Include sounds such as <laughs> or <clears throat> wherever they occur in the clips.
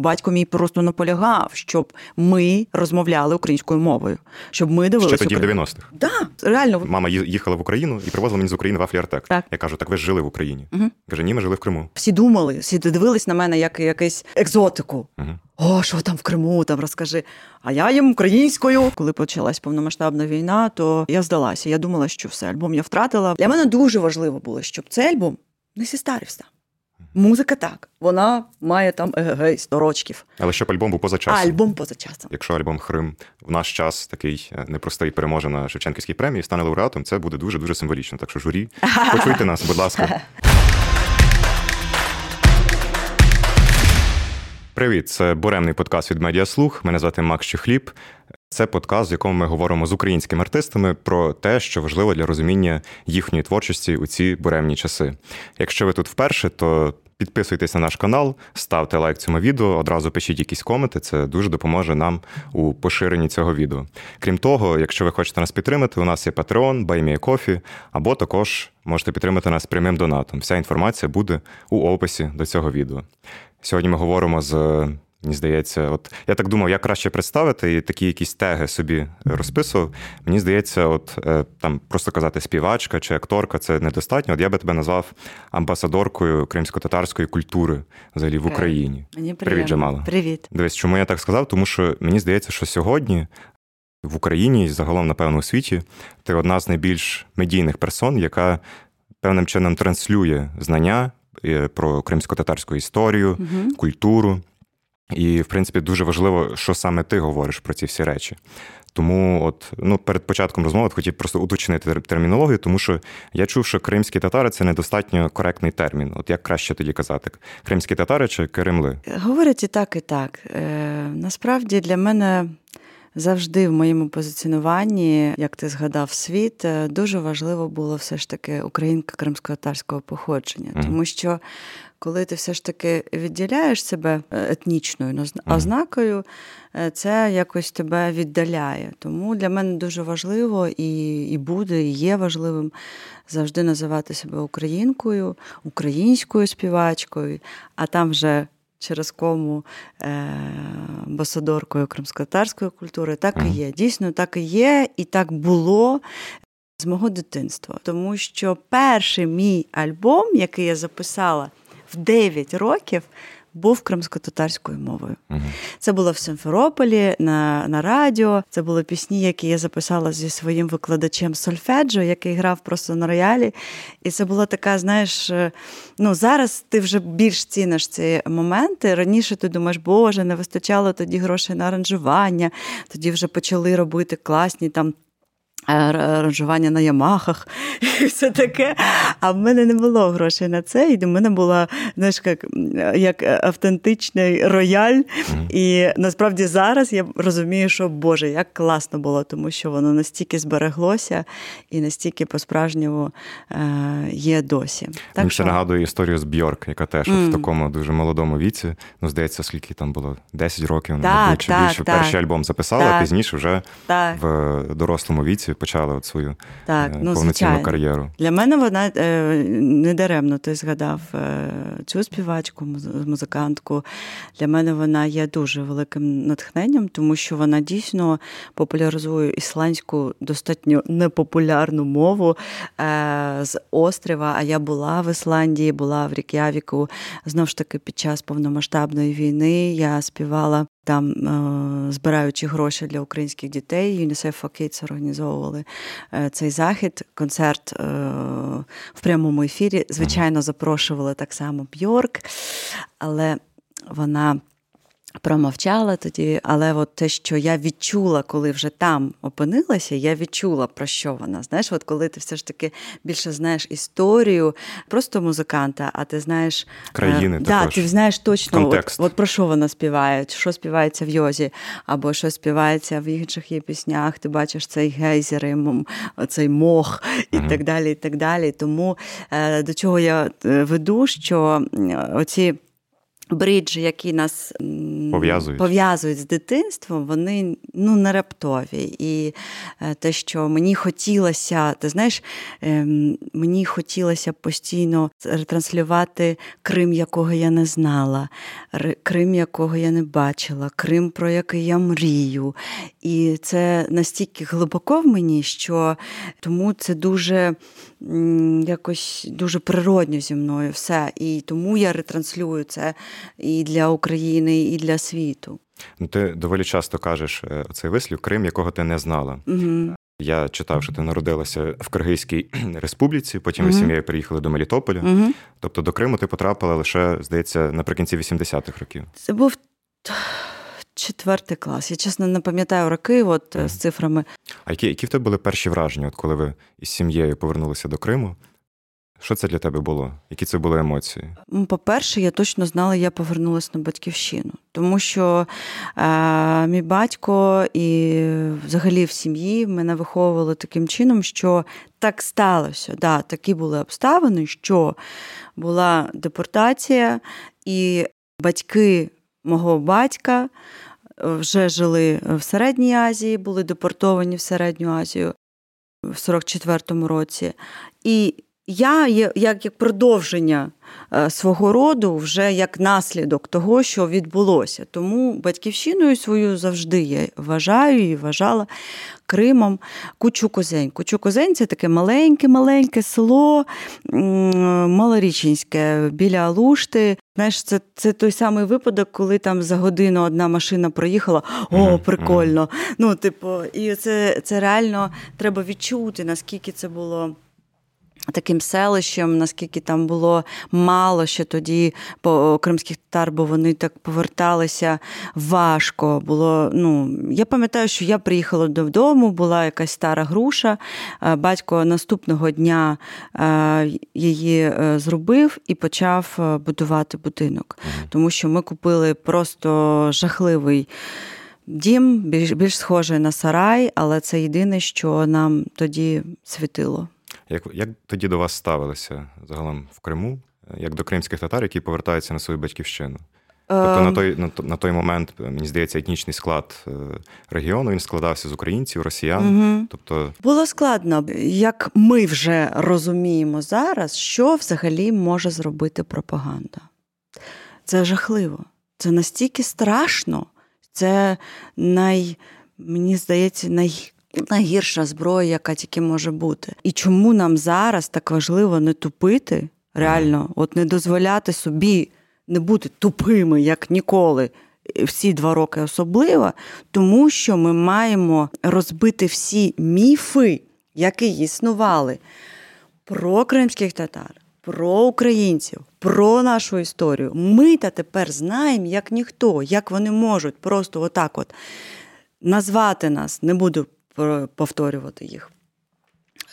Батько мій просто наполягав, щоб ми розмовляли українською мовою, щоб ми дивилися. Ще тоді в 90-х. Да, реально. Мама їхала в Україну і привозила мені з України вафлі Артек. Так. Я кажу, так ви ж жили в Україні. Угу. Каже, ні, ми жили в Криму. Всі думали, всі дивились на мене як якийсь екзотику. Угу. О, що там в Криму, там розкажи. А я їм українською. Коли почалась повномасштабна війна, то я здалася. Я думала, що все, альбом я втратила. Для мене дуже важливо було, щоб цей альбом не сістарився. Музика так, вона має там егегей, 100 рочків. Але щоб альбом був поза часом. Альбом поза часом. Якщо альбом Хрим в наш час такий е, непростий переможе на Шевченківській премії, стане лауреатом, це буде дуже дуже символічно. Так що журі, <laughs> почуйте нас, будь ласка. Привіт, це буремний подкаст від Медіаслух. Мене звати Макс Чехліб. Це подкаст, в якому ми говоримо з українськими артистами про те, що важливо для розуміння їхньої творчості у ці буремні часи. Якщо ви тут вперше, то підписуйтесь на наш канал, ставте лайк цьому відео, одразу пишіть якісь коменти. Це дуже допоможе нам у поширенні цього відео. Крім того, якщо ви хочете нас підтримати, у нас є Patreon, BuyMeACoffee, або також можете підтримати нас прямим донатом. Вся інформація буде у описі до цього відео. Сьогодні ми говоримо з. Мені здається, от я так думав, як краще представити і такі якісь теги собі розписував. Мені здається, от е, там просто казати співачка чи акторка це недостатньо. От я би тебе назвав амбасадоркою кримсько-татарської культури взагалі в Україні. Мені Привіт, Джамала. Привіт. Дивись, чому я так сказав? Тому що мені здається, що сьогодні в Україні і загалом, напевно, у світі ти одна з найбільш медійних персон, яка певним чином транслює знання е, про кримсько-татарську історію, угу. культуру. І, в принципі, дуже важливо, що саме ти говориш про ці всі речі. Тому, от ну перед початком розмови хотів просто уточнити термінологію, тому що я чув, що кримські татари це недостатньо коректний термін. От як краще тоді казати, кримські татари чи Кремли? Говорять і так, і так. Е, Насправді для мене. Завжди в моєму позиціонуванні, як ти згадав світ, дуже важливо було все ж таки українка кримсько-татарського походження, mm. тому що коли ти все ж таки відділяєш себе етнічною ознакою, це якось тебе віддаляє. Тому для мене дуже важливо і і буде, і є важливим завжди називати себе українкою, українською співачкою, а там вже. Через кому амбасадоркою кримсько-татарської культури, так і є. Дійсно, так і є, і так було з мого дитинства. Тому що перший мій альбом, який я записала в 9 років був кримсько-татарською мовою. Угу. Це було в Симферополі на на радіо. Це були пісні, які я записала зі своїм викладачем Сольфеджо, який грав просто на роялі. І це була така, знаєш, ну зараз ти вже більш ціниш ці моменти. Раніше ти думаєш, Боже, не вистачало тоді грошей на аранжування, тоді вже почали робити класні там. Аранжування на Ямахах <laughs> і все таке. А в мене не було грошей на це. І до мене була знаєш, як як автентичний рояль. І насправді зараз я розумію, що Боже, як класно було, тому що воно настільки збереглося і настільки по-справжньому е, є досі. Так Мені що... ще нагадує історію з Бьорк, яка теж mm. в такому дуже молодому віці. Ну, здається, скільки там було 10 років, так, мабуть, чи так, більше. Так, Перший альбом записала, а пізніше вже в дорослому віці почала от свою так, ну, повноцінну звичайно. кар'єру. Для мене вона е, недаремно ти згадав е, цю співачку, музикантку. Для мене вона є дуже великим натхненням, тому що вона дійсно популяризує ісландську достатньо непопулярну мову е, з острова. А я була в Ісландії, була в Рік'явіку. Знову ж таки, під час повномасштабної війни я співала там, збираючи гроші для українських дітей, for Kids організовували цей захід, концерт в прямому ефірі. Звичайно, запрошували так само Бьорк, але вона Промовчала тоді, але от те, що я відчула, коли вже там опинилася, я відчула, про що вона. Знаєш, от коли ти все ж таки більше знаєш історію просто музиканта, а ти знаєш країни. Е, да, ти знаєш точно, от, от про що вона співає, що співається в Йозі, або що співається в інших її піснях. Ти бачиш цей гейзер, цей мох і угу. так далі. і так далі. Тому е, до чого я веду, що оці бриджі, які нас пов'язують пов'язують з дитинством, вони ну не раптові. І е, те, що мені хотілося, ти знаєш, ем, мені хотілося постійно ретранслювати Крим, якого я не знала, Крим, якого я не бачила, Крим, про який я мрію. І це настільки глибоко в мені, що тому це дуже якось дуже природньо зі мною все. І тому я ретранслюю це і для України, і для світу. Ну, Ти доволі часто кажеш е, цей вислів Крим, якого ти не знала. Угу. Я читав, що ти народилася в Киргизькій <clears throat> республіці, потім ви сім'єю переїхали до Мелітополя. Угу. Тобто до Криму ти потрапила лише, здається, наприкінці 80-х років. Це був четвертий клас. Я чесно не пам'ятаю роки от mm. з цифрами. А які які в тебе були перші враження, от коли ви із сім'єю повернулися до Криму? Що це для тебе було? Які це були емоції? По-перше, я точно знала, я повернулася на батьківщину, тому що е, мій батько і взагалі в сім'ї мене виховували таким чином, що так сталося. Да, Такі були обставини, що була депортація, і батьки мого батька вже жили в Середній Азії, були депортовані в Середню Азію в 44-му році. І я є як, як продовження е, свого роду, вже як наслідок того, що відбулося. Тому батьківщиною свою завжди я вважаю і вважала Кримом Кучу-Козень. Кучу-Козень це таке маленьке-маленьке село Малорічинське біля Алушти. Знаєш, це це той самий випадок, коли там за годину одна машина проїхала. О, прикольно. Ну, типу, і це, це реально треба відчути, наскільки це було. Таким селищем, наскільки там було мало ще тоді по кримських татар, бо вони так поверталися важко. Було, ну, Я пам'ятаю, що я приїхала додому, була якась стара груша. Е, батько наступного дня е, її е, зробив і почав будувати будинок, тому що ми купили просто жахливий. Дім більш більш схожий на сарай, але це єдине, що нам тоді світило. Як як тоді до вас ставилися загалом в Криму, як до кримських татар, які повертаються на свою батьківщину? Тобто на ем. той на, на той момент, мені здається, етнічний склад е, регіону він складався з українців, росіян. Угу. Тобто було складно, як ми вже розуміємо зараз, що взагалі може зробити пропаганда. Це жахливо, це настільки страшно, це най, мені здається, най найгірша зброя, яка тільки може бути. І чому нам зараз так важливо не тупити, реально, от не дозволяти собі не бути тупими, як ніколи. Всі два роки особливо, тому що ми маємо розбити всі міфи, які існували про кримських татар, про українців, про нашу історію. Ми та тепер знаємо, як ніхто, як вони можуть просто отак от назвати нас, не буду повторювати їх.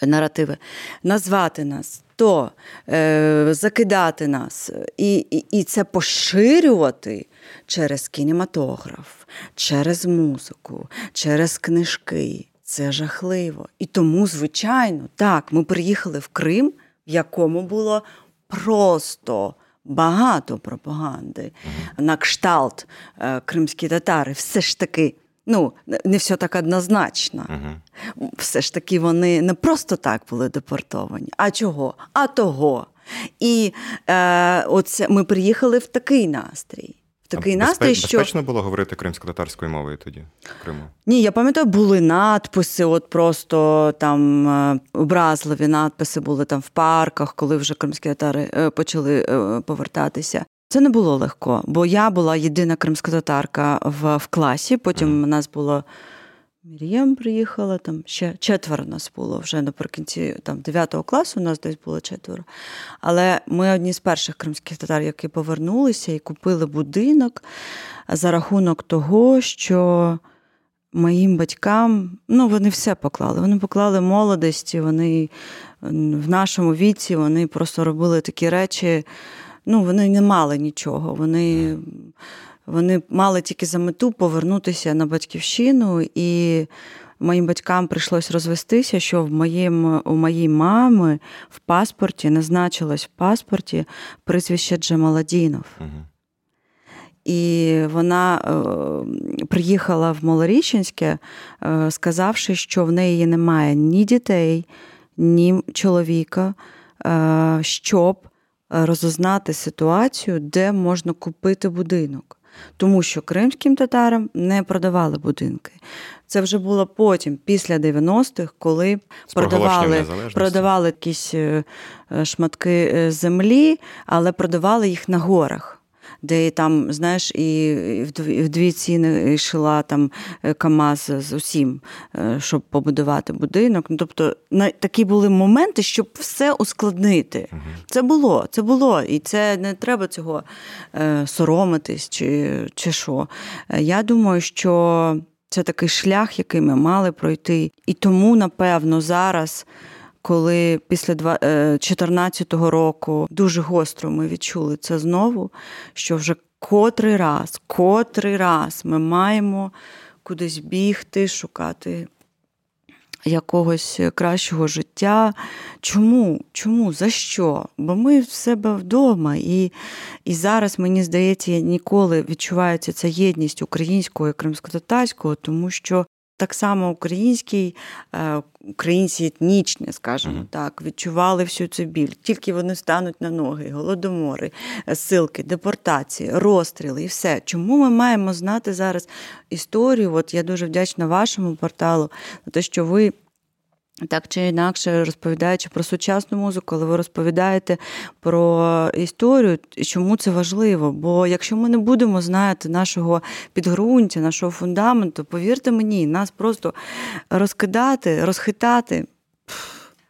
Наративи, назвати нас, то е, закидати нас, і, і, і це поширювати через кінематограф, через музику, через книжки. Це жахливо. І тому, звичайно, так, ми приїхали в Крим, в якому було просто багато пропаганди. На кшталт е, кримські татари все ж таки ну, не все так однозначно. Угу. Все ж таки вони не просто так були депортовані. А чого? А того. І е, оце ми приїхали в такий настрій. В такий а настрій, що... Безпечно було говорити кримсько-татарською мовою тоді в Криму? Ні, я пам'ятаю, були надписи, от просто там е, образливі надписи були там в парках, коли вже кримські татари е, почали е, повертатися. Це не було легко, бо я була єдина кримська татарка в в класі. Потім у нас було Мір'єм приїхала, там ще четверо нас було вже наприкінці там, 9 класу, у нас десь було четверо. Але ми одні з перших кримських татар, які повернулися і купили будинок за рахунок того, що моїм батькам ну, вони все поклали. Вони поклали молодості, вони в нашому віці вони просто робили такі речі ну, вони не мали нічого. Вони вони мали тільки за мету повернутися на батьківщину, і моїм батькам прийшлось розвестися, що в моїм, у моїй мами в паспорті не значилось в паспорті прізвище Джамаладінов. Угу. І вона приїхала в Малоріченське, сказавши, що в неї немає ні дітей, ні чоловіка, щоб розознати ситуацію, де можна купити будинок. Тому що кримським татарам не продавали будинки. Це вже було потім, після 90-х, коли продавали продавали якісь е, шматки е, землі, але продавали їх на горах де там, знаєш, і в дві ціни йшла там е, Камаз з усім, е, щоб побудувати будинок. Ну, Тобто такі були моменти, щоб все ускладнити. Угу. Це було, це було, і це не треба цього е, соромитись чи, чи що. Я думаю, що. Це такий шлях, який ми мали пройти. І тому, напевно, зараз коли після 2014 е, року дуже гостро ми відчули це знову, що вже котрий раз, котрий раз ми маємо кудись бігти, шукати якогось кращого життя. Чому? Чому? За що? Бо ми в себе вдома. І і зараз, мені здається, ніколи відчувається ця єдність українського і кримсько-татарського, тому що так само український, е, українці етнічні, скажімо так, відчували всю цю біль. Тільки вони стануть на ноги, голодомори, силки, депортації, розстріли і все. Чому ми маємо знати зараз історію? От я дуже вдячна вашому порталу за те, що ви. Так чи інакше, розповідаючи про сучасну музику, коли ви розповідаєте про історію, чому це важливо? Бо якщо ми не будемо знати нашого підґрунтя, нашого фундаменту, повірте мені, нас просто розкидати, розхитати.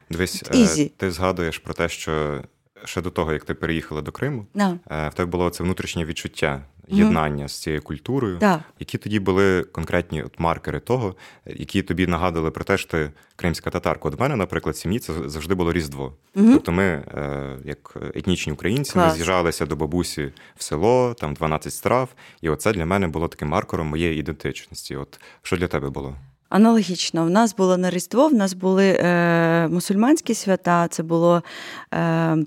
Дивись, Ізі. Е, ти згадуєш про те, що ще до того, як ти переїхала до Криму, no. Е, в тебе було це внутрішнє відчуття єднання mm-hmm. з цією культурою. Да. Які тоді були конкретні от маркери того, які тобі нагадували про те, що ти кримська татарка? От в мене, наприклад, в сім'ї це завжди було Різдво. Mm-hmm. Тобто ми, е, як етнічні українці, Клас. ми з'їжджалися до бабусі в село, там 12 страв, і оце для мене було таким маркером моєї ідентичності. От що для тебе було? Аналогічно, в нас було на Різдво, в нас були е, мусульманські свята, це було е,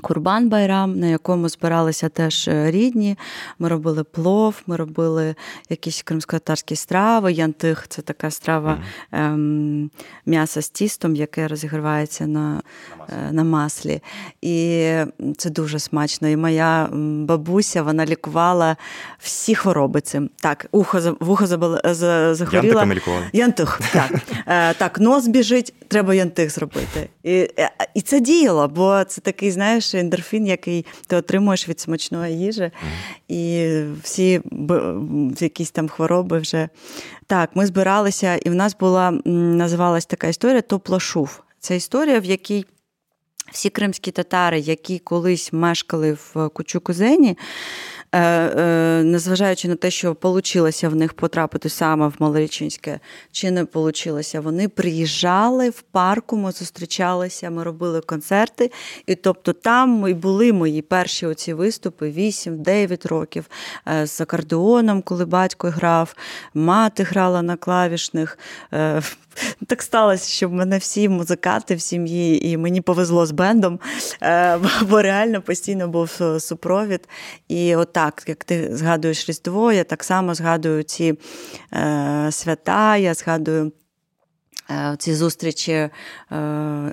Курбан Байрам, на якому збиралися теж е, рідні. Ми робили плов, ми робили якісь кримсько-татарські страви. Янтих це така страва ем, м'яса з тістом, яке розігрівається на на, на маслі. І це дуже смачно. І моя бабуся вона лікувала всі хвороби цим. Так, ухо вухо захворіла. Янтих, так. <laughs> Е, так, нос біжить, треба янтих зробити. І, е, І це діяло, бо це такий, знаєш знаєш, ендорфін, який ти отримуєш від смачної їжі, і всі якісь там хвороби вже. Так, ми збиралися, і в нас була називалась така історія Топлашув. Це історія, в якій. Всі кримські татари, які колись мешкали в Кучу-Кузені, незважаючи на те, що вийшло в них потрапити саме в Малорічинське, чи не вийшло, вони приїжджали в парку, ми зустрічалися, ми робили концерти. І тобто там і були мої перші оці виступи 8-9 років е, з акордеоном, коли батько грав, мати грала на клавішних. Так сталося, що в мене всі музиканти в сім'ї, і мені повезло з бендом, <laughs> бо реально постійно був супровід. І отак, як ти згадуєш Різдво, я так само згадую ці е, свята, я згадую. Е, ці зустрічі, е,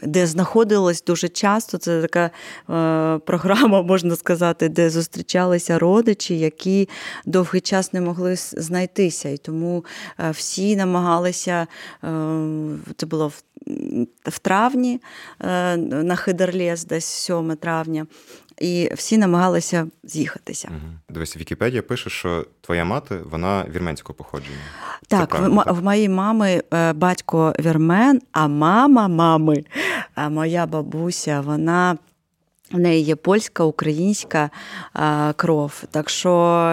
де знаходилась дуже часто, це така е, програма, <laughs> можна сказати, де зустрічалися родичі, які довгий час не могли знайтися. І тому всі намагалися, це було в травні на Хидерлес, десь 7 травня і всі намагалися з'їхатися. Угу. Дивись, Вікіпедія пише, що твоя мати вона вірменського походження. Так, в, так? в моїй мами е, батько вірмен, а мама мами, а моя бабуся, вона. В неї є польська, українська а, кров. Так що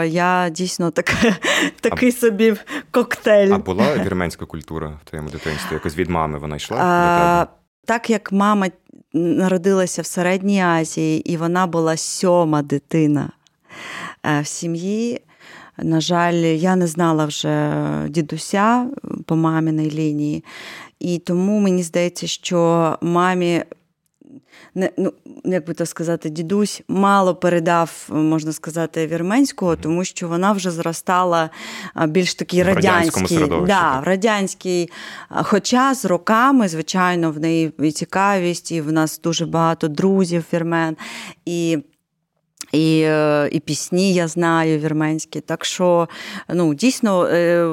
я дійсно так, <laughs> такий а, собі коктейль. А була вірменська культура в твоєму дитинстві? Якось від мами вона йшла? А, так як мама народилася в Середній Азії, і вона була сьома дитина е, в сім'ї. На жаль, я не знала вже дідуся по маміній лінії, і тому мені здається, що мамі не, ну, як би то сказати, дідусь мало передав, можна сказати, вірменського, тому що вона вже зростала більш такий радянський, да, радянський. Хоча з роками, звичайно, в неї і цікавість, і в нас дуже багато друзів вірмен. І і е, і пісні я знаю вірменські. Так що ну, дійсно е,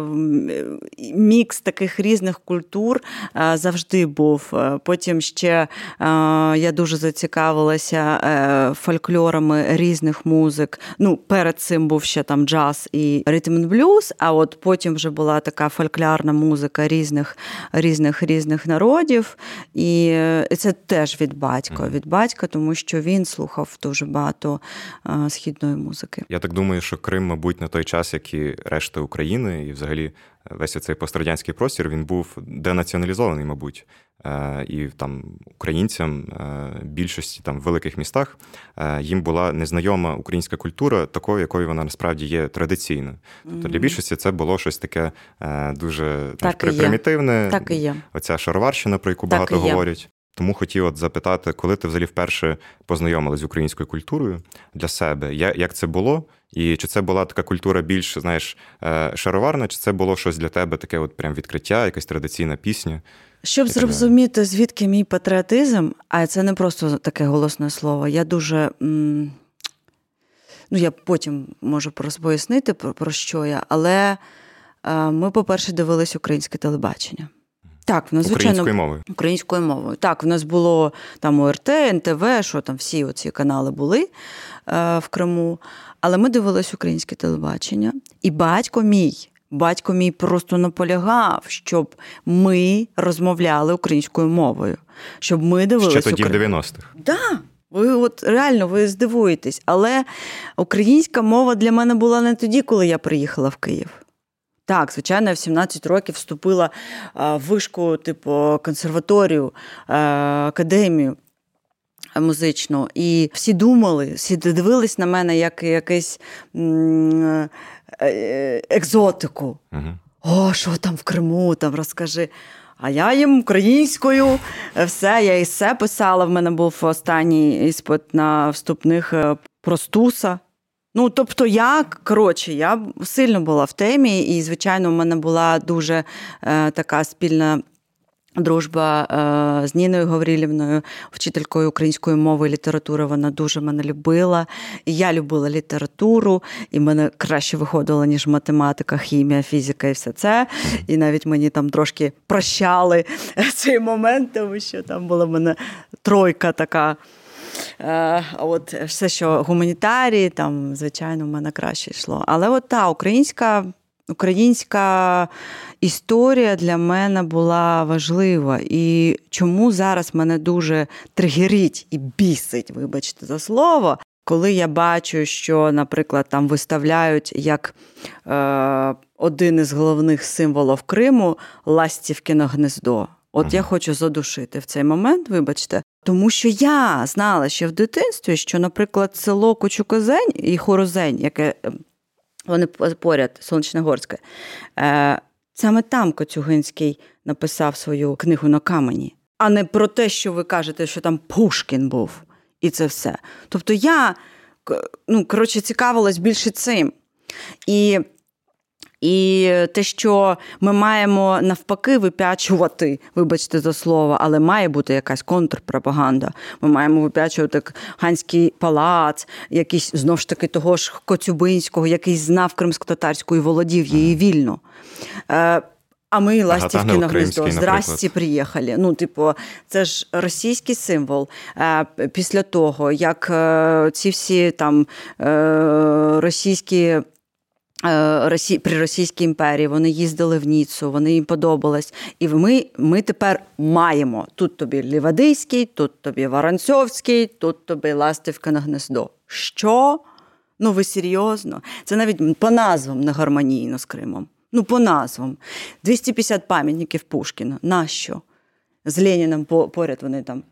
мікс таких різних культур е, завжди був. Потім ще я дуже зацікавилася фольклорами різних музик. Ну, Перед цим був ще там джаз і ритм блюз, а от потім вже була така фольклорна музика різних різних різних народів. І це теж від батька. Від батька, тому що він слухав дуже багато східної музики. Я так думаю, що Крим, мабуть, на той час, як і решта України, і взагалі е, весь цей пострадянський простір він був денаціоналізований, мабуть. Е, і там українцям е, більшості там в великих містах їм була незнайома українська культура, такою, якою вона насправді є традиційною. Тобто для більшості це було щось таке дуже так примітивне. Так і є. Оця шароварщина, про яку так багато говорять. Тому хотів от запитати, коли ти взагалі вперше познайомилась з українською культурою для себе, як це було? І чи це була така культура більш, знаєш, е, шароварна, чи це було щось для тебе таке от прям відкриття, якась традиційна пісня? Щоб зрозуміти, звідки мій патріотизм, а це не просто таке голосне слово. Я дуже. Ну, я потім можу пояснити, про, про що я, але е, ми, по-перше, дивились українське телебачення. Так, в нас звичайно українською мовою. Українською мовою. Так, в нас було там ОРТ, НТВ, що там всі оці канали були е, в Криму. Але ми дивились українське телебачення, і батько мій. Батько мій просто наполягав, щоб ми розмовляли українською мовою, щоб ми дивилися. Ще тоді Украї... в 90-х. Да. Ви от реально ви здивуєтесь, але українська мова для мене була не тоді, коли я приїхала в Київ. Так, звичайно, я в 17 років вступила в вишку, типу, консерваторію, академію музичну. І всі думали, всі дивились на мене як якийсь е, екзотику. Угу. О, що там в Криму, там розкажи. А я їм українською все, я і все писала. В мене був останній іспит на вступних е, простуса. Ну, тобто, я коротше, я сильно була в темі, і, звичайно, в мене була дуже е, така спільна. Дружба е, з Ніною Гаврилівною, вчителькою української мови і літератури, вона дуже мене любила. І я любила літературу, і мене краще виходило, ніж математика, хімія, фізика і все це. І навіть мені там трошки прощали <laughs> цей момент, тому що там була в мене тройка така. Е, от все, що гуманітарії, там, звичайно, в мене краще йшло. Але от та українська. Українська історія для мене була важлива. І чому зараз мене дуже тригерить і бісить, вибачте за слово, коли я бачу, що, наприклад, там виставляють як е, один із головних символів Криму Ластівкине гнездо. От я хочу задушити в цей момент, вибачте, тому що я знала ще в дитинстві, що, наприклад, село Кочукозень і Хорозень, яке ем, вони поряд, Сонячногорське, е, саме там Коцюгинський написав свою книгу на камені, а не про те, що ви кажете, що там Пушкін був, і це все. Тобто я ну, коротше, цікавилась більше цим. І і те, що ми маємо навпаки вип'ячувати, вибачте за слово, але має бути якась контрпропаганда. Ми маємо вип'ячувати Ганський палац, якийсь знову ж таки того ж Коцюбинського, який знав кримсько-татарську і володів її вільно. Е, а ми ластівки на гніздо. Здрасті, приїхали. Ну, типу, це ж російський символ. Е, після того, як е, ці всі там російські. Е. При Російській імперії вони їздили в Ніцу, вони їм подобались. І ми ми тепер маємо тут тобі Лівадийський, тут тобі Воронцьовський, тут тобі Ластівка на гнездо. Що? Ну ви серйозно? Це навіть по назвам не гармонійно з Кримом. Ну, по назвам. 250 пам'ятників Пушкіна. Нащо? З Леніном поряд вони там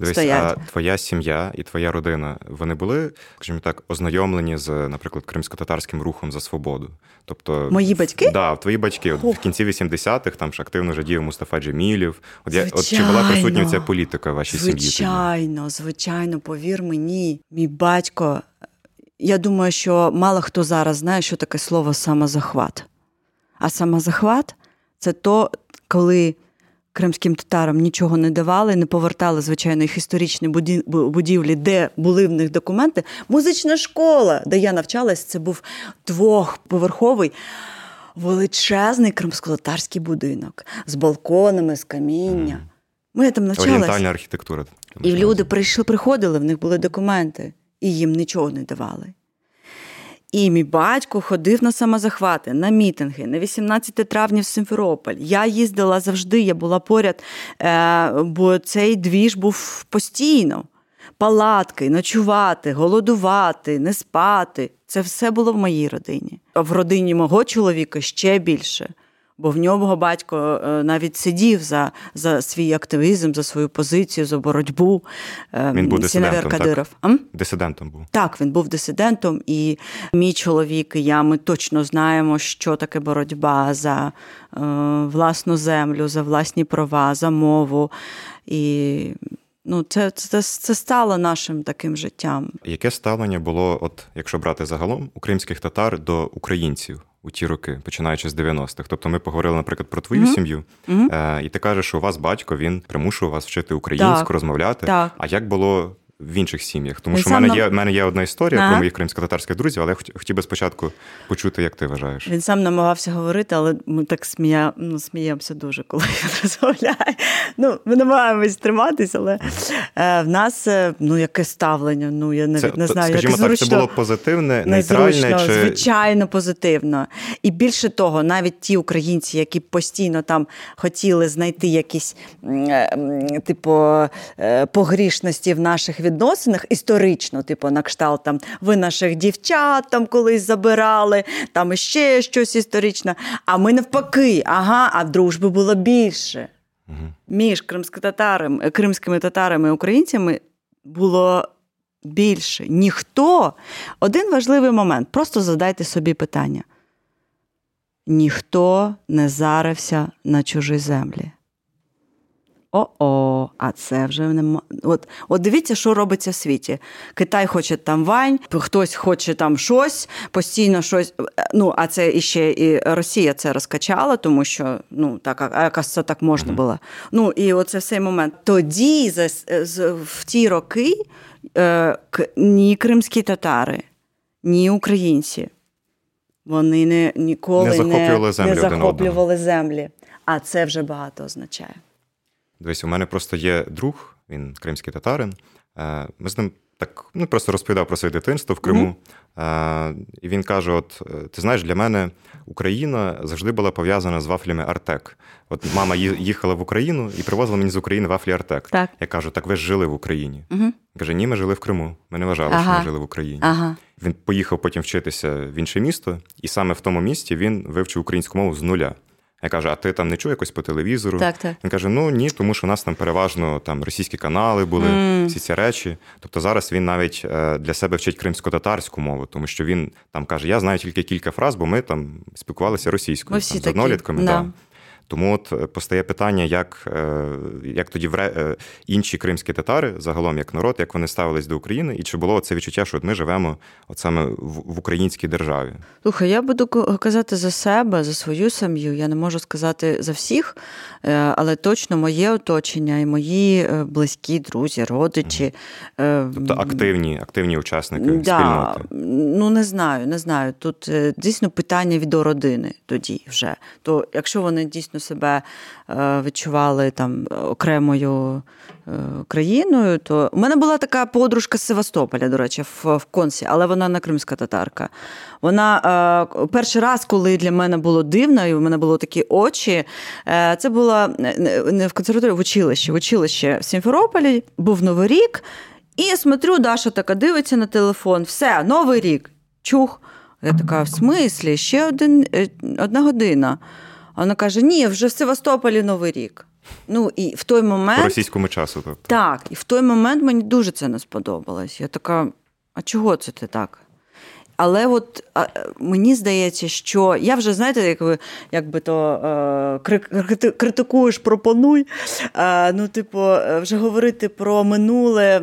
Дивись, стоять. А твоя сім'я і твоя родина вони були, скажімо так, ознайомлені з, наприклад, кримсько-татарським рухом за свободу. Тобто, мої батьки? Да, твої батьки. От, в кінці 80-х там ж активно вже діяв Мустафа Джемілів. От, я, от чи була присутня ця політика в вашій звичайно, сім'ї? Звичайно, звичайно, повір мені, мій батько. Я думаю, що мало хто зараз знає, що таке слово самозахват. А самозахват це то, коли кримським татарам нічого не давали, не повертали, звичайно, їх історичні будівлі, де були в них документи. Музична школа, де я навчалась, це був двохповерховий. Величезний кримсько-татарський будинок з балконами, з каміння. Ми там навчалися. Орієнтальна архітектура. І люди прийшли, приходили, в них були документи, і їм нічого не давали. І мій батько ходив на самозахвати, на мітинги, на 18 травня в Симферополь. Я їздила завжди, я була поряд, е, бо цей двіж був постійно. Палатки, ночувати, голодувати, не спати. Це все було в моїй родині. А в родині мого чоловіка ще більше бо в нього батько е, навіть сидів за за свій активізм, за свою позицію, за боротьбу. Е, він був дисидентом, Кадиров. Так? Дисидентом був. Так, він був дисидентом, і мій чоловік і я ми точно знаємо, що таке боротьба за е, власну землю, за власні права, за мову. І Ну, це це, це стало нашим таким життям. Яке ставлення було, от якщо брати загалом, українських татар до українців у ті роки, починаючи з 90-х? Тобто ми поговорили, наприклад, про твою mm-hmm. сім'ю, mm-hmm. Е, і ти кажеш, що у вас батько він примушував вас вчити українську, так. розмовляти. Так. А як було в інших сім'ях. Тому він що в мене є в мене є одна історія ага. про моїх кримсько-татарських друзів, але я хотів би спочатку почути, як ти вважаєш. Він сам намагався говорити, але ми так смія... ну, сміємося дуже, коли він <laughs> розмовляє. Ну, Ми намагаємось триматись, але е, в нас е, ну, яке ставлення. Ну, я навіть це, не знаю, Скажімо як так, зручно, це було позитивне, нейтральне? Чи... Звичайно, позитивно. І більше того, навіть ті українці, які постійно там хотіли знайти якісь е, типу погрішності в наших відносинах, відносинах історично, типу, на кшталт там ви наших дівчат там колись забирали, там ще щось історичне. А ми навпаки, ага, а дружби було більше. Угу. Між кримськотатарами, кримськими татарами і українцями було більше. Ніхто. Один важливий момент. Просто задайте собі питання. Ніхто не зарився на чужі землі. О-о, а це вже не От, от дивіться, що робиться в світі. Китай хоче там вань, хтось хоче там щось, постійно щось. Ну, а це іще і Росія це розкачала, тому що ну так, а якось це так можна було. Ну і оце в цей момент. Тоді за, в ті роки е, ні кримські татари, ні українці. Вони не ніколи не захоплювали не, землі. Не захоплювали землі. А це вже багато означає. Дивись, у мене просто є друг, він кримський татарин. Е, ми з ним так ну, просто розповідав про своє дитинство в Криму. Mm-hmm. І він каже: От е, ти знаєш, для мене Україна завжди була пов'язана з вафлями Артек. От мама їхала в Україну і привозила мені з України вафлі Артек. Так. Я кажу, так ви ж жили в Україні. Mm-hmm. Каже, ні, ми жили в Криму. Ми не вважали, ага. що ми жили в Україні. Ага. Він поїхав потім вчитися в інше місто, і саме в тому місті він вивчив українську мову з нуля. Я кажу, а ти там не чув якось по телевізору? Так, так. Він каже: ну ні, тому що у нас там переважно там російські канали були, mm. всі ці речі. Тобто зараз він навіть е, для себе вчить кримсько-татарську мову, тому що він там каже: Я знаю тільки кілька фраз, бо ми там спілкувалися російською ми всі там, з однолітками. Да. Тому от е, постає питання, як е, як тоді е, інші кримські татари, загалом як народ, як вони ставились до України, і чи було це відчуття, що от ми живемо от саме в українській державі? Слухай, я буду казати за себе, за свою сім'ю. Я не можу сказати за всіх, але точно моє оточення і мої близькі друзі, родичі. Тобто активні, активні учасники да, спільноти. Ну не знаю, не знаю. Тут дійсно питання від родини тоді вже. То якщо вони дійсно себе е, відчували там окремою е, країною, то у мене була така подружка з Севастополя, до речі, в, в консі, але вона не кримська татарка. Вона е, перший раз, коли для мене було дивно, і в мене були такі очі, це було не в консерваторії, в училищі. В училищі в Сімферополі був Новий рік, і я смотрю, Даша така дивиться на телефон, все, новий рік. Чух. Я така, в смислі, ще один, одна година. А вона каже: Ні, вже в Севастополі Новий рік. Ну і в той момент По російському часу. Тобто. Так, і в той момент мені дуже це не сподобалось. Я така, а чого це ти так? Але от а, мені здається, що я вже, знаєте, як ви як би то е, критикуєш, пропонуй. Е, ну, типу, вже говорити про минуле.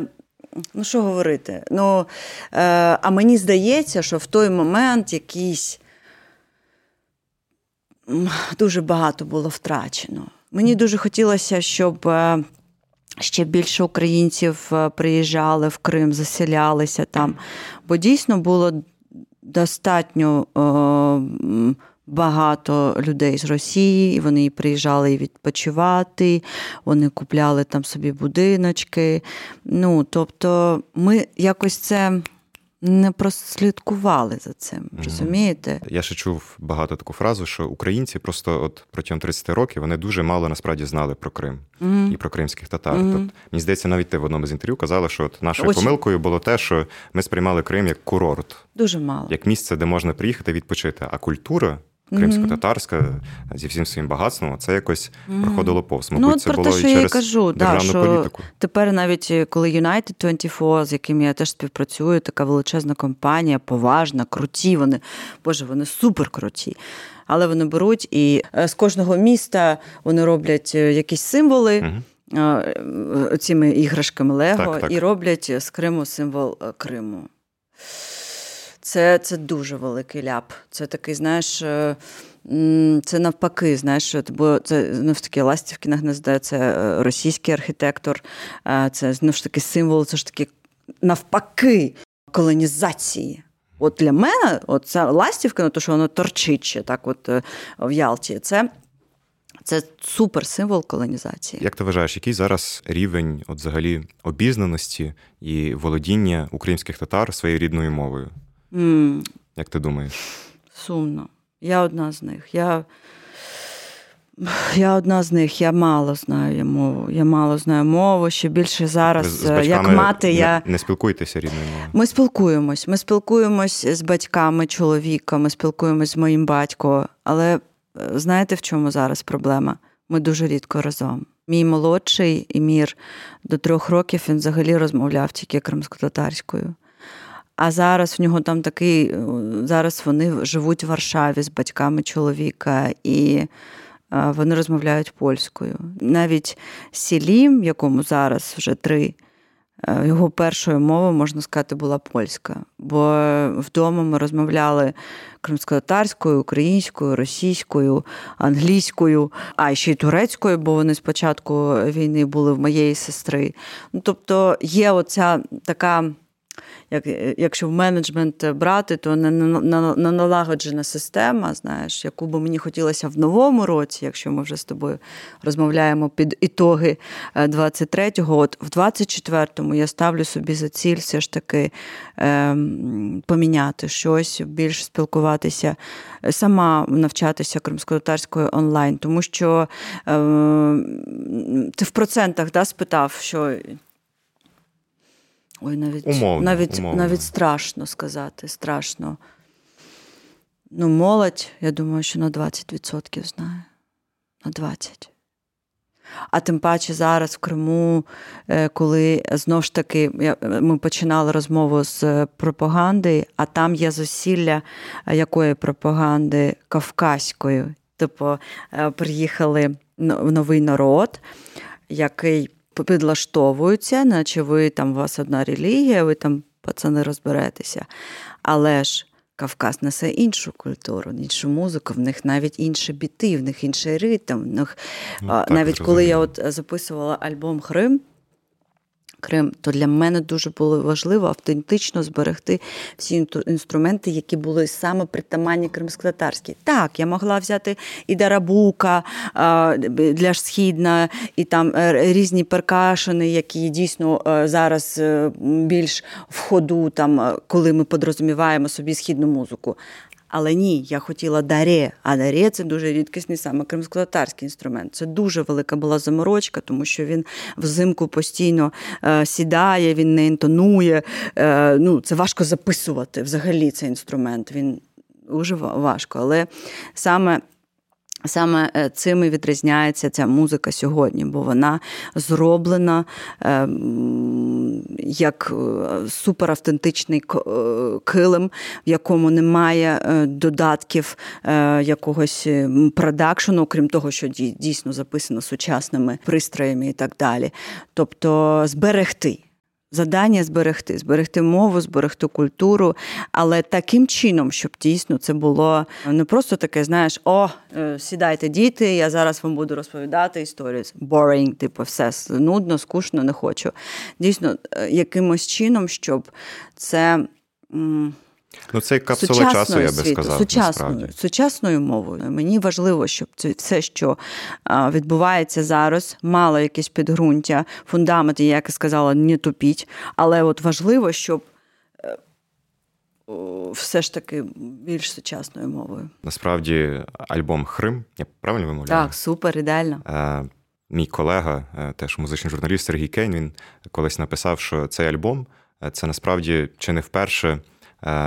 Ну, що говорити? Ну, е, А мені здається, що в той момент якийсь дуже багато було втрачено. Мені дуже хотілося, щоб е, ще більше українців е, приїжджали в Крим, заселялися там, бо дійсно було достатньо е, багато людей з Росії, і вони приїжджали відпочивати, вони купляли там собі будиночки. Ну, Тобто, ми якось це не прослідкували за цим. Розумієте? Я ще чув багато таку фразу, що українці просто от протягом 30 років вони дуже мало насправді знали про Крим mm-hmm. і про кримських татар. Mm-hmm. Тобто, мені здається, навіть ти в одному з інтерв'ю казала, що от нашою Очень. помилкою було те, що ми сприймали Крим як курорт, дуже мало як місце, де можна приїхати відпочити. А культура кримсько-татарська зі всім своїм багатством, це якось проходило повз. Мабуть, ну, це про було те, що і через я кажу, да, що політику. Тепер навіть е, коли United 24, з яким я теж співпрацюю, така величезна компанія, поважна, круті. Вони боже, вони супер круті. Але вони беруть і е, з кожного міста вони роблять е, якісь символи. Угу. Цими іграшками Лего так, так. і роблять з Криму символ Криму. Це це дуже великий ляп. Це такий, знаєш, е, це навпаки, знаєш, бо це знову ж таки Ластівки на гнезде, це е, російський архітектор, е, це знову ж таки символ, це ж таки навпаки колонізації. От для мене, от ця ластівка, ну, то що воно торчить ще так, от в Ялті, це. Це супер символ колонізації. Як ти вважаєш, який зараз рівень от взагалі обізнаності і володіння українських татар своєю рідною мовою? Mm. Як ти думаєш? Сумно. Я одна з них. Я я одна з них, я мало знаю мову. Я мало знаю мову. Ще більше зараз, з як мати, не, я не спілкуєтеся рідною мовою? Ми спілкуємось. Ми спілкуємось з батьками чоловіка, ми спілкуємось з моїм батьком. Але е, знаєте, в чому зараз проблема? Ми дуже рідко разом. Мій молодший Імір до трьох років він взагалі розмовляв тільки кримсько-татарською. А зараз в нього там такий, зараз вони живуть в Варшаві з батьками чоловіка, і вони розмовляють польською. Навіть Сілім, якому зараз вже три, його першою мовою, можна сказати, була польська. Бо вдома ми розмовляли кримськотарською, українською, російською, англійською, а ще й турецькою, бо вони спочатку війни були в моєї сестри. Ну, Тобто є оця така як, якщо в менеджмент брати, то не, налагоджена система, знаєш, яку би мені хотілося в новому році, якщо ми вже з тобою розмовляємо під ітоги 23-го, е, от в 24-му я ставлю собі за ціль все ж таки е, поміняти щось, більш спілкуватися, сама навчатися кримськотарською онлайн, тому що е, ти в процентах да, спитав, що. Ой, навіть умовно, навіть, умовно. навіть страшно сказати, страшно. Ну, молодь, я думаю, що на 20% знає. На 20%. А тим паче зараз в Криму, е, коли знову ж таки ми починали розмову з пропаганди, а там є зусилля якої пропаганди кавказької. Типу, е, приїхали новий народ, який підлаштовуються, наче ви там у вас одна релігія, ви там пацани розберетеся. Але ж Кавказ несе іншу культуру, іншу музику, в них навіть інші біти, в них інший ритм. В них... Ну, навіть коли я от записувала альбом Хрим. Крим, то для мене дуже було важливо автентично зберегти всі інструменти, які були саме притаманні кримськотатарські. Так, я могла взяти і дарабука для східна, і там е, різні перкашини, які дійсно е, зараз е, більш в ходу, там, коли ми подрозуміваємо собі східну музику. Але ні, я хотіла даре, а даре це дуже рідкісний саме кримськотарський інструмент. Це дуже велика була заморочка, тому що він взимку постійно е, сідає, він не інтонує. Е, ну, Це важко записувати взагалі цей інструмент. Він дуже важко. Але саме Саме е, цим і відрізняється ця музика сьогодні, бо вона зроблена е, як е, суперавтентичний килим, в якому немає додатків якогось продакшену, крім того, що дійсно записано сучасними пристроями і так далі. Тобто зберегти. Задання зберегти, зберегти мову, зберегти культуру, але таким чином, щоб дійсно це було не просто таке, знаєш, о, е, сідайте, діти, я зараз вам буду розповідати історію. Boring, типу, все нудно, скучно, не хочу. Дійсно, е, якимось чином, щоб це. Ну, це капсула часу, я би світу, сказав. Сучасною сучасною мовою. Мені важливо, щоб це все, що відбувається зараз, мало якесь підґрунтя, фундамент, як я сказала, не тупіть. Але от важливо, щоб. Е, все ж таки більш сучасною мовою. Насправді, альбом Хрим, я правильно вимовляю? Так, супер, ідеально. Е, мій колега, е, теж музичний журналіст Сергій Кейн, він колись написав, що цей альбом це насправді чи не вперше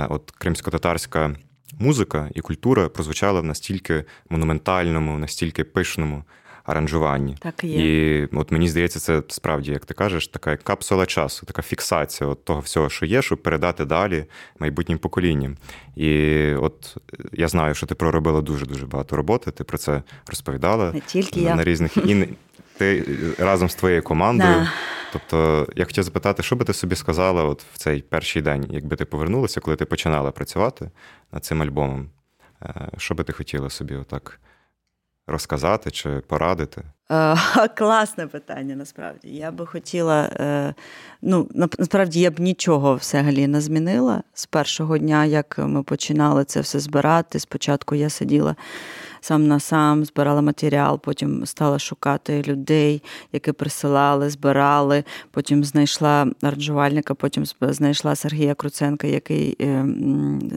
от кримсько-татарська музика і культура прозвучала в настільки монументальному, настільки пишному аранжуванні. Так і є. І от мені здається, це справді, як ти кажеш, така капсула часу, така фіксація от того всього, що є, щоб передати далі майбутнім поколінням. І от я знаю, що ти проробила дуже-дуже багато роботи, ти про це розповідала Не тільки на, я. на різних і <laughs> ти разом з твоєю командою. Да. Тобто, я хотів запитати, що би ти собі сказала от в цей перший день, якби ти повернулася, коли ти починала працювати над цим альбомом? Е, що би ти хотіла собі отак розказати чи порадити? Е, <laughs> класне питання, насправді. Я би хотіла, е, ну, насправді я б нічого взагалі не змінила з першого дня, як ми починали це все збирати. Спочатку я сиділа сам на сам, збирала матеріал, потім стала шукати людей, які присилали, збирали. Потім знайшла аранжувальника, потім знайшла Сергія Круценка, який е,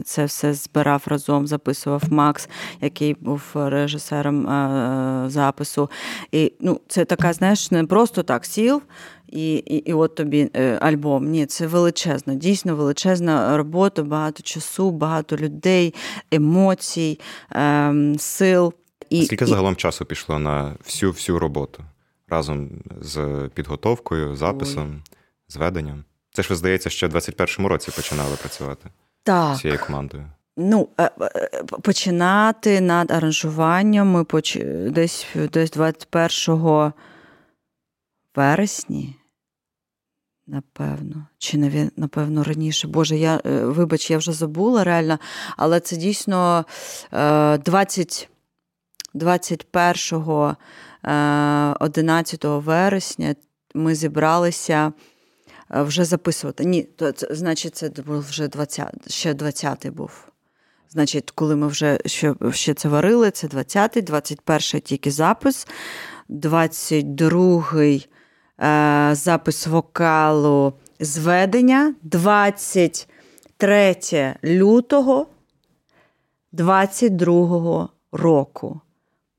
це все збирав разом, записував Макс, який був режисером е, запису. І ну, це така, знаєш, не просто так сів і і, і от тобі е, альбом. Ні, це величезна, дійсно величезна робота, багато часу, багато людей, емоцій, ем, сил. І, Скільки і... загалом часу пішло на всю всю роботу разом з підготовкою, записом, Ой. зведенням? Це ж ви здається, ще в 21-му році починали працювати так. цією командою. Ну, е, е, починати над аранжуванням ми поч... десь десь 21 вересні, напевно, чи напевно раніше. Боже, я, е, вибач, я вже забула реально, але це дійсно 20, 21 11 вересня ми зібралися. Е, вже записувати. Ні, то значить, це був вже 20, ще 20-й був. Значить, коли ми вже ще ще це варили, це 20-й, 21-й тільки запис, 22-й Е, запис вокалу зведення 23 лютого 22 року.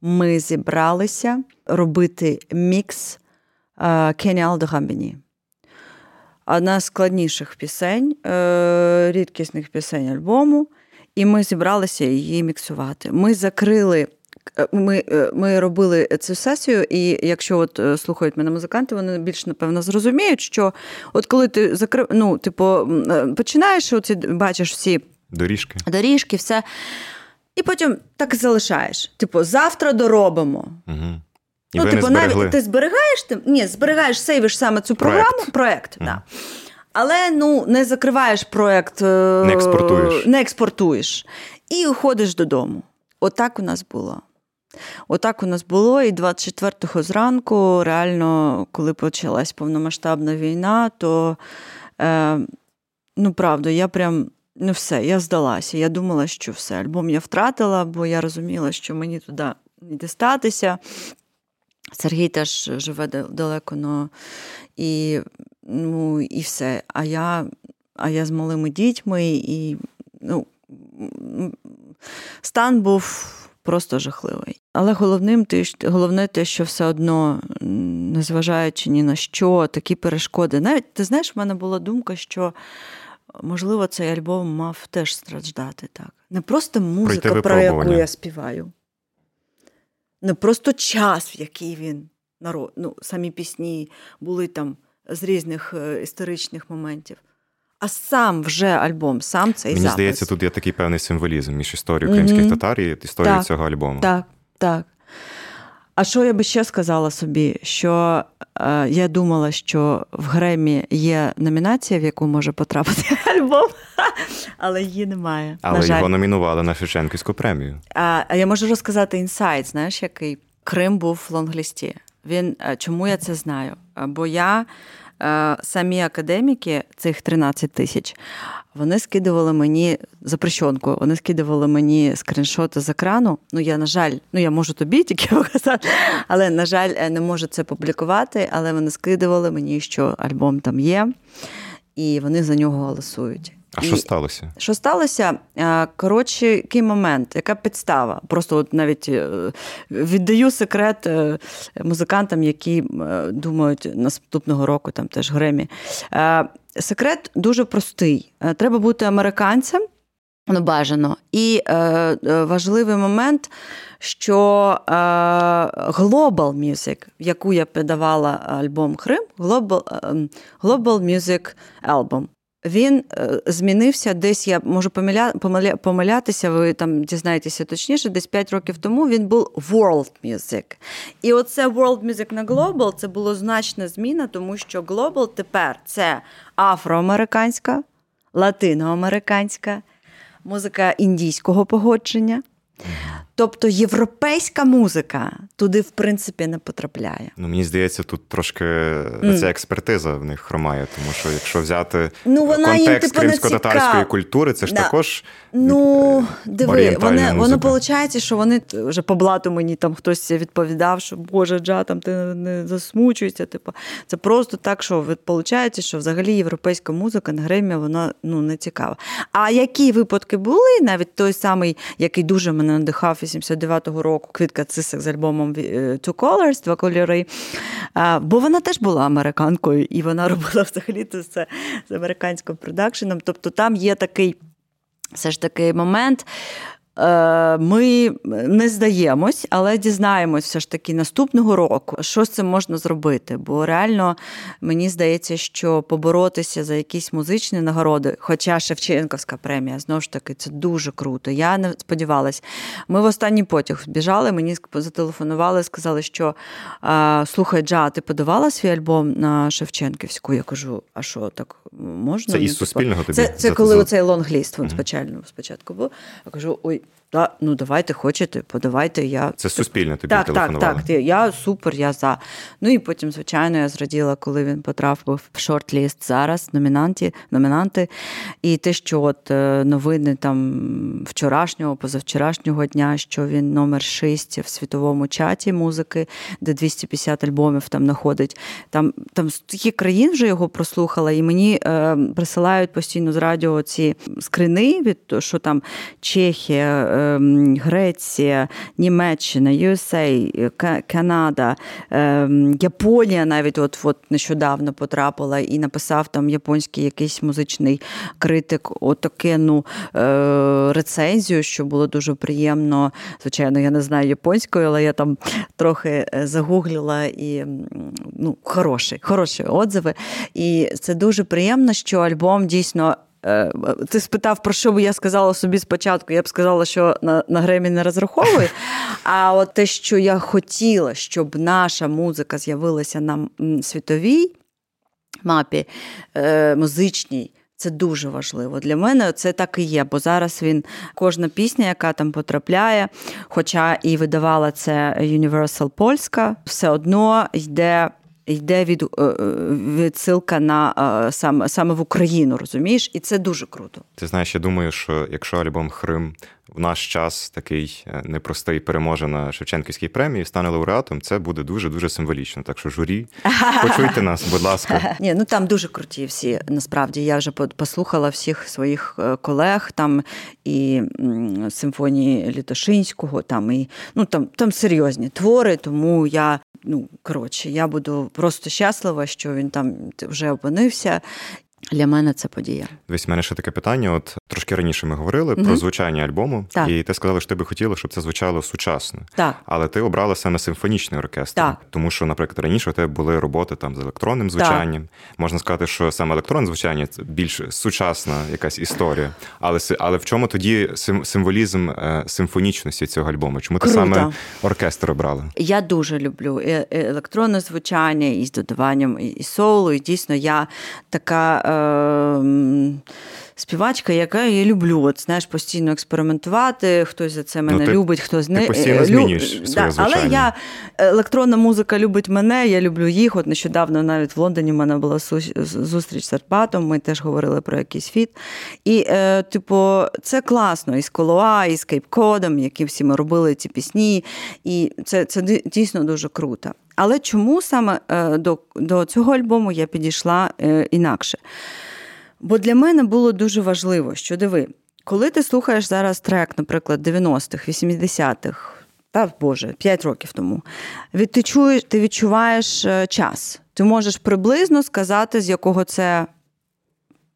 Ми зібралися робити мікс Кені Алдогамбіні. Одна з складніших пісень, е, рідкісних пісень альбому, і ми зібралися її міксувати. Ми закрили Е, ми е, ми робили цю сесію, і якщо от е, слухають мене музиканти, вони більш напевно зрозуміють, що от коли ти закрив, ну, типу, починаєш, от бачиш всі доріжки, доріжки, все. І потім так залишаєш. Типу, завтра доробимо. Угу. І ну, ви типу, не навіть ти зберігаєш ти ні, зберігаєш, сейвиш саме цю програму, проект, проект угу. да. але ну, не закриваєш проект, не експортуєш. не експортуєш і уходиш додому. Отак у нас було. Отак у нас було, і 24-го зранку, реально, коли почалась повномасштабна війна, то е, ну, правда, я прям ну все, я здалася. Я думала, що все, альбом я втратила, бо я розуміла, що мені туди не дістатися. Сергій теж живе далеко, но і ну, і все. А я а я з малими дітьми, і ну, стан був просто жахливий. Але головним головне те, що все одно, незважаючи ні на що, такі перешкоди. Навіть ти знаєш, в мене була думка, що можливо цей альбом мав теж страждати так. Не просто музика, про яку я співаю. не просто час, в який він народ, ну, самі пісні були там з різних е, історичних моментів. А сам вже альбом, сам цей Мені запис. здається, тут є такий певний символізм між історією кримських mm-hmm. татар і історією цього альбому. Так, так. А що я би ще сказала собі? Що е, я думала, що в Гремі є номінація, в яку може потрапити <laughs> альбом, але її немає. Але на жаль. його номінували на Шевченківську премію. А, а я можу розказати інсайт, знаєш, який Крим був в лонглісті. Він е, чому я це знаю? Бо я Е, самі академіки, цих 13 тисяч, вони скидували мені запрещенку, вони скидували мені скріншоти з екрану. Ну, я, на жаль, ну я можу тобі тільки <laughs> показати, але, на жаль, е, не можу це публікувати. Але вони скидували мені, що альбом там є, і вони за нього голосують. А що сталося? Що сталося? Коротше, який момент, яка підстава? Просто от навіть е, віддаю секрет е, музикантам, які е, думають наступного року там теж Гремі. Секрет дуже простий. Треба бути американцем. Ну, бажано. І е, важливий момент, що е, Global Music, в яку я подавала альбом Хрим, Global, Global Music Album, він е, змінився десь. Я можу помиля, помиля, помилятися, ви там дізнаєтеся точніше, десь 5 років тому він був World Music. І оце World Music на Global це було значна зміна, тому що Global тепер це афроамериканська, латиноамериканська, музика індійського погодження. Тобто європейська музика туди, в принципі, не потрапляє. Ну, мені здається, тут трошки mm. ця експертиза в них хромає, тому що якщо взяти ну, вона контекст типу, кримсько-татарської культури, це ж да. також. Ну, диви, вони, воно виходить, що вони вже по блату мені там хтось відповідав, що Боже, Джа, там ти не засмучуєшся. Типу, це просто так, що виходить, що взагалі європейська музика на Гремі, вона ну, не цікава. А які випадки були, навіть той самий, який дуже мене надихав 89-го року, Квітка Цисик з альбомом е, Two Colors, два кольори. Бо вона теж була американкою, і вона робила взагалі це з американським продакшеном. Тобто там є такий все ж таки момент. Е, ми не здаємось, але дізнаємось все ж таки наступного року, що з цим можна зробити. Бо реально мені здається, що поборотися за якісь музичні нагороди, хоча Шевченківська премія, знову ж таки, це дуже круто. Я не сподівалась. Ми в останній потяг біжали, мені зателефонували, сказали, що слухай, Джа, ти подавала свій альбом на Шевченківську? Я кажу, а що так можна? Це із ну, типу, суспільного тобі? Це це коли оцей лонгліст він спочатку, спочатку був. Я кажу, ой. Та, ну давайте хочете, подавайте. Я це суспільне тобі так, телефонували? Так, так, Я супер, я за. Ну і потім, звичайно, я зраділа, коли він потрапив в шорт-ліст зараз. Номінанті, номінанти. І те, що от е, новини там вчорашнього, позавчорашнього дня, що він номер 6 в світовому чаті музики, де 250 альбомів там знаходить. Там там стільки країн вже його прослухала, і мені е, присилають постійно з радіо ці скрини від що там Чехія. Ем, Греція, Німеччина, USA, Канада, ем, Японія навіть от от нещодавно потрапила і написав там японський якийсь музичний критик отаке ну, е, рецензію, що було дуже приємно. Звичайно, я не знаю японською, але я там трохи е, загуглила і ну, хороші, хороші отзиви. І це дуже приємно, що альбом дійсно ти спитав, про що би я сказала собі спочатку. Я б сказала, що на на Гремі не розраховую. А от те, що я хотіла, щоб наша музика з'явилася на світовій мапі е, музичній. Це дуже важливо для мене. Це так і є, бо зараз він кожна пісня, яка там потрапляє, хоча і видавала це Universal Польська, все одно йде йде від е, е, відсилка на е, саме саме в Україну, розумієш? І це дуже круто. Ти знаєш, я думаю, що якщо альбом Хрим в наш час такий непростий переможе на Шевченківській премії, стане лауреатом, це буде дуже дуже символічно. Так що журі, <laughs> почуйте нас, будь ласка. Ні, ну там дуже круті всі. Насправді я вже послухала всіх своїх колег там і симфонії Літошинського, там і ну там там серйозні твори, тому я ну коротше, я буду просто щаслива, що він там вже опинився. Для мене це подія. Дивись, в мене ще таке питання. От трошки раніше ми говорили mm про звучання альбому, так. і ти сказала, що ти би хотіла, щоб це звучало сучасно. Так. Але ти обрала саме симфонічний оркестр. Так. Тому що, наприклад, раніше у тебе були роботи там з електронним звучанням. Так. Можна сказати, що саме електронне звучання це більш сучасна якась історія. Але але в чому тоді символізм е, симфонічності цього альбому? Чому Круто. ти саме оркестр обрала? Я дуже люблю електронне звучання і з додаванням і соулу. І дійсно я така. euh, співачка, яка я люблю. От знаєш, постійно експериментувати. Хтось за це мене ну, ти, любить, хтось не ти постійно змінюєш своє да, Але я електронна музика любить мене, я люблю їх. От нещодавно навіть в Лондоні в мене була зустріч з Арпатом. Ми теж говорили про якийсь фіт. І, е, типу, це класно і з Колоа, і з Кейп-Кодом, які всі ми робили ці пісні. І це, це дійсно дуже круто. Але чому саме е, до, до цього альбому я підійшла е, інакше? Бо для мене було дуже важливо, що диви, коли ти слухаєш зараз трек, наприклад, 90-х, 80-х, та Боже, 5 років тому, від, ти чуєш, ти відчуваєш е, час. Ти можеш приблизно сказати, з якого це.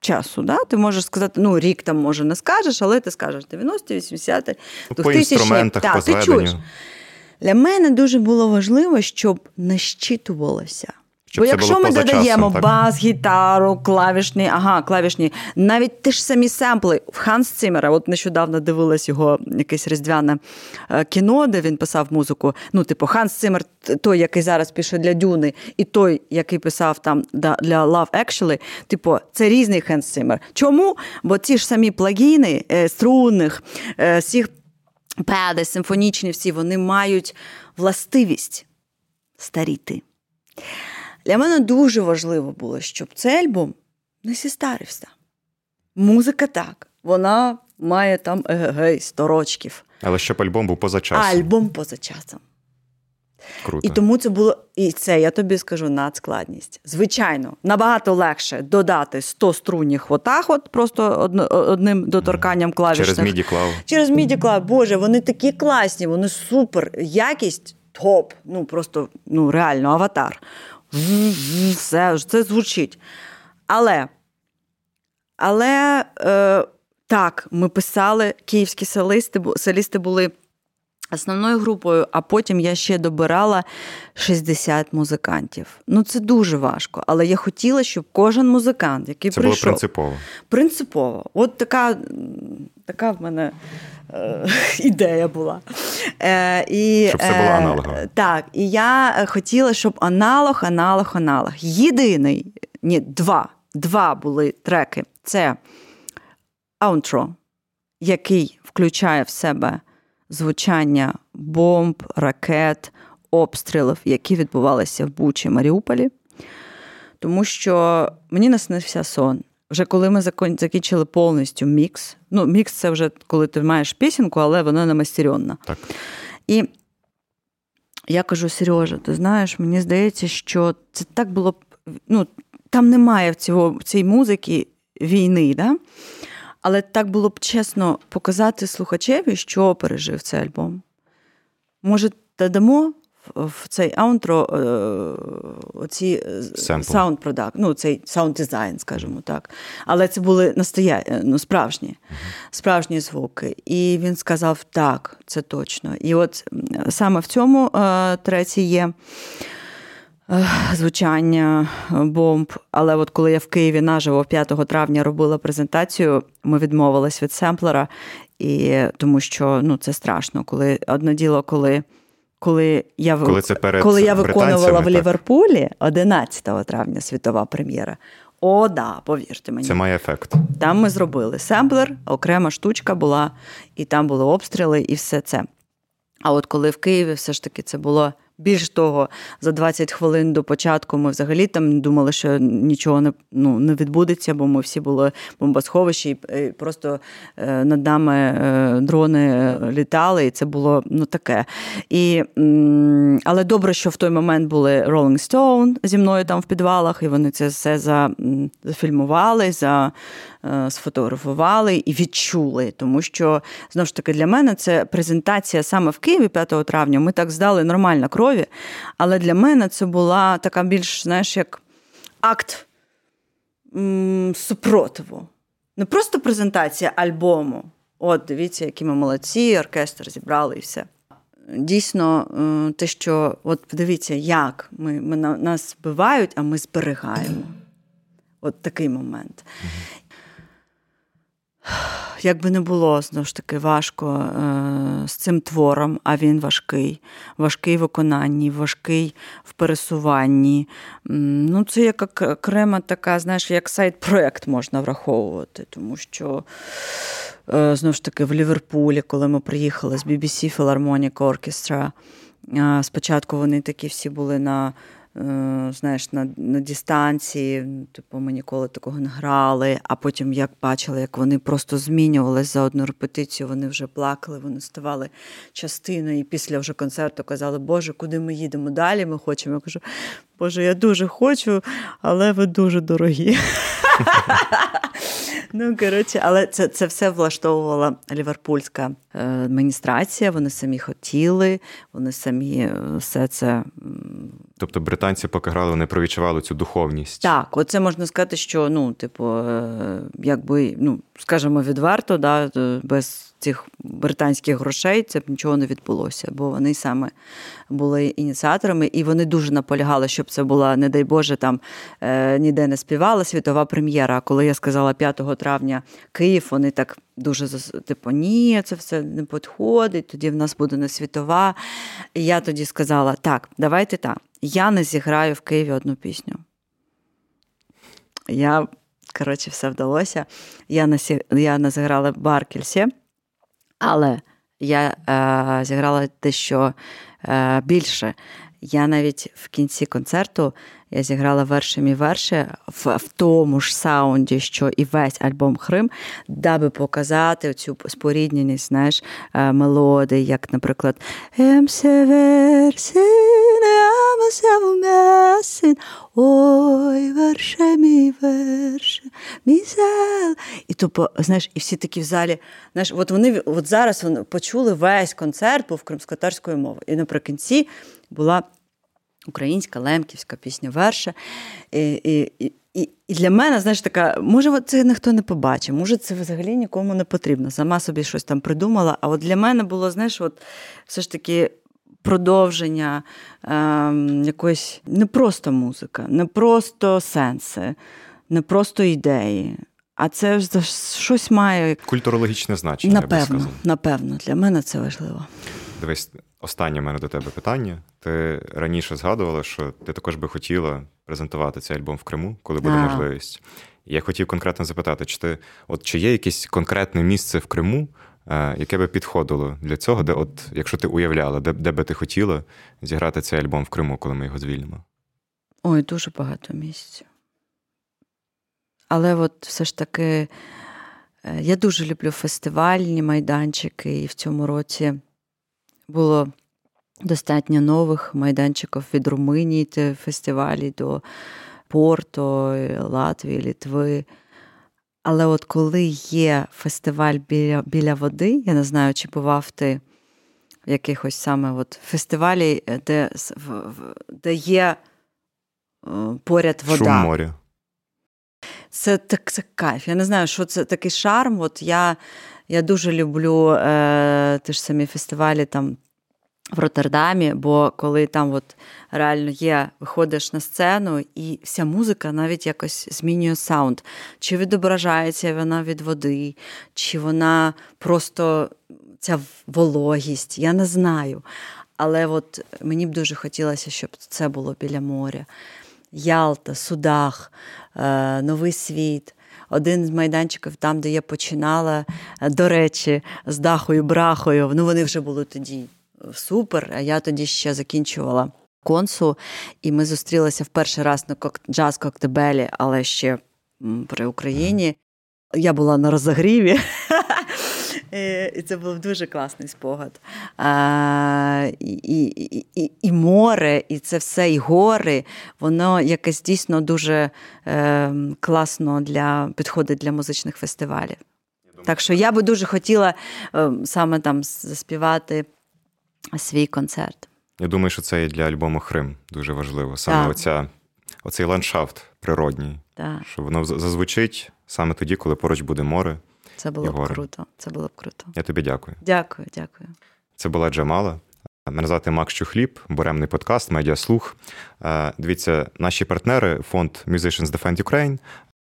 Часу, да? ти можеш сказати, ну, рік там, може, не скажеш, але ти скажеш 90-ті, 80-ті, 2000 По інструментах, по ти чуєш. Для мене дуже було важливо, щоб не щитувалося. Щоб Бо якщо ми додаємо часом, бас, гітару, клавішні, ага, клавішні, навіть ті ж самі семпли в Ханс Цимера, от нещодавно дивилась його якесь різдвяне е, кіно, де він писав музику. Ну, типу, Ханс Цимер, той, який зараз пише для Дюни, і той, який писав там для Love Actually, типу, це різний Ханс Цимер. Чому? Бо ті ж самі плагіни е, струнних, е, всіх педи, симфонічні, всі вони мають властивість старіти. Для мене дуже важливо було, щоб цей альбом не сістарився. Музика так, вона має там егегей, 100 рочків. Але щоб альбом був поза часом. Альбом поза часом. Круто. І тому це було, і це я тобі скажу надскладність. Звичайно, набагато легше додати 100 струнних отак, от просто одним доторканням клавішних. Через міді клав. Через міді клав. Боже, вони такі класні, вони супер. Якість топ. Ну просто ну реально аватар все це звучить. Але але е, так, ми писали, київські солісти, солісти були основною групою, а потім я ще добирала 60 музикантів. Ну, це дуже важко. Але я хотіла, щоб кожен музикант, який це прийшов. Це було принципово. Принципово. От така, така в мене. Е, <laughs> ідея була. Е, і, Щоб все було е, аналогово. Так, і я хотіла, щоб аналог, аналог, аналог. Єдиний, ні, два два були треки. Це outro, який включає в себе звучання бомб, ракет, обстрілів, які відбувалися в Бучі Маріуполі. Тому що мені наснився сон. Вже коли ми закінчили повністю мікс. Ну, мікс це вже коли ти маєш пісеньку, але вона не мастерена. Так. І я кажу: Сережа, ти знаєш, мені здається, що це так було. Ну, там немає в цього, в цій музики війни, да? Але так було б чесно показати слухачеві, що пережив цей альбом. Може, додамо в цей outro е, оці sound product, ну цей sound design, скажімо так. Але це були настоя... Е, ну, справжні справжні звуки. І він сказав: так, це точно. І от саме в цьому е, треці є. Звучання бомб. Але от коли я в Києві наживо 5 травня робила презентацію, ми відмовились від семплера, і тому що ну, це страшно, коли одне діло, коли коли я коли, це перед коли я виконувала в. Ліверпулі 11 травня світова прем'єра. О, да, повірте мені. Це має ефект. Там ми зробили семплер, окрема штучка була, і там були обстріли, і все це. А от коли в Києві все ж таки це було більш того, за 20 хвилин до початку ми взагалі там думали, що нічого не ну, не відбудеться, бо ми всі були бомбосховищі, і просто е, над нами е, дрони літали, і це було ну таке. І, Але добре, що в той момент були Rolling Stone зі мною там в підвалах, і вони це все зафільмували, за, е, сфотографували і відчули. Тому що знову ж таки для мене це презентація саме в Києві 5 травня. Ми так здали нормально крові. Але для мене це була така більш, знаєш, як акт супротиву. Не просто презентація альбому. От, дивіться, які ми молодці, оркестр зібрали і все. Дійсно, е, те, що от подивіться, як ми, ми нас вбивають, а ми зберігаємо. От такий момент. Як би не було знову ж таки важко е, з цим твором, а він важкий, важкий в виконанні, важкий в пересуванні. Ну, Це як окрема така, знаєш, як сайт-проект можна враховувати, тому що е, знову ж таки в Ліверпулі, коли ми приїхали з BBC Philharmonic Orchestra, спочатку вони такі всі були на знаєш, на на дистанції. Типу, ми ніколи такого не грали. А потім, як бачили, як вони просто змінювалися за одну репетицію, вони вже плакали, вони ставали частиною. І після вже концерту казали, Боже, куди ми їдемо далі? Ми хочемо. Я кажу, Боже, я дуже хочу, але ви дуже дорогі. <laughs> Ну, коротше, але це це все влаштовувала ліверпульська е, адміністрація. Вони самі хотіли, вони самі е, все це. Тобто британці, поки грали, вони провідчували цю духовність. Так, оце можна сказати, що ну, типу, е, якби, ну, скажімо, відверто, да, без цих британських грошей це б нічого не відбулося, бо вони саме були ініціаторами, і вони дуже наполягали, щоб це була, не дай Боже, там е, ніде не співала світова прем'єра. А коли я сказала 5 травня Київ, вони так дуже типу, ні, це все не підходить, тоді в нас буде не світова. І я тоді сказала: так, давайте так, я не зіграю в Києві одну пісню. Я, коротше, все вдалося. Я не, я не зіграла Баркельсі. Але я е, зіграла дещо е, більше. Я навіть в кінці концерту я зіграла верші мій верші в, в тому ж саунді, що і весь альбом Хрим, даби показати цю спорідненість знаєш, е, мелодії, як, наприклад, Ой, верше мій верше. І то, знаєш, і всі такі в залі, знаєш, от вони от зараз вони почули весь концерт був кримськотарською мовою. І наприкінці була українська лемківська пісня верша. І, і, і, і для мене, знаєш, така, може, це ніхто не побачив, може, це взагалі нікому не потрібно. Сама собі щось там придумала. А от для мене було, знаєш, от все ж таки. Продовження е, якоїсь не просто музика, не просто сенси, не просто ідеї, а це щось має культурологічне значення. Напевно, я би напевно, для мене це важливо. Дивись, останнє в мене до тебе питання. Ти раніше згадувала, що ти також би хотіла презентувати цей альбом в Криму, коли буде а. можливість. Я хотів конкретно запитати, чи ти от чи є якесь конкретне місце в Криму, яке би підходило для цього, де, от, якщо ти уявляла, де де би ти хотіла зіграти цей альбом в Криму, коли ми його звільнимо? Ой, дуже багато місць. Але от все ж таки, е, я дуже люблю фестивальні майданчики, і в цьому році було достатньо нових майданчиків від Румунії фестивалі до Порто, Латвії, Літви. Але от коли є фестиваль біля біля води, я не знаю, чи бував ти в якихось саме от фестивалі, де де є е, поряд вода. Шум моря. Це так це кайф. Я не знаю, що це такий шарм. От Я я дуже люблю е, ті ж самі фестивалі там в Роттердамі, бо коли там от реально є, виходиш на сцену, і вся музика навіть якось змінює саунд. Чи відображається вона від води, чи вона просто ця вологість, я не знаю. Але от мені б дуже хотілося, щоб це було біля моря. Ялта, Судах, е, Новий світ. Один з майданчиків, там, де я починала, е, до речі, з дахою, брахою. Ну, вони вже були тоді супер. А Я тоді ще закінчувала консу, і ми зустрілися в перший раз на джаз коктебелі, але ще при Україні. Я була на розогріві, <laughs> і це був дуже класний спогад. А, і, і, і, і море, і це все, і гори, воно якесь дійсно дуже е, класно для підходить для музичних фестивалів. Так що я би дуже хотіла е, саме там заспівати свій концерт. Я думаю, що це і для альбому Хрим дуже важливо. Саме так. оця оцей ландшафт природній, так. що воно зазвучить саме тоді, коли поруч буде море. Це було б круто. Це було б круто. Я тобі дякую. Дякую, дякую. Це була Джамала. Мене звати Макс Чухліб, буремний подкаст, медіаслух. Дивіться, наші партнери, фонд Musicians Defend Ukraine,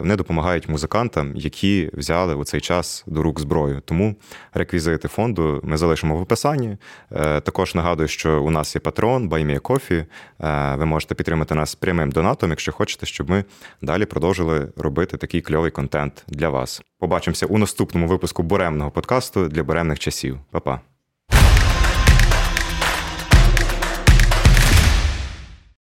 вони допомагають музикантам, які взяли у цей час до рук зброю. Тому реквізити фонду ми залишимо в описанні. Е, також нагадую, що у нас є Patreon, Coffee. Е, ви можете підтримати нас прямим донатом, якщо хочете, щоб ми далі продовжили робити такий кльовий контент для вас. Побачимося у наступному випуску буремного подкасту для буремних часів. Па-па!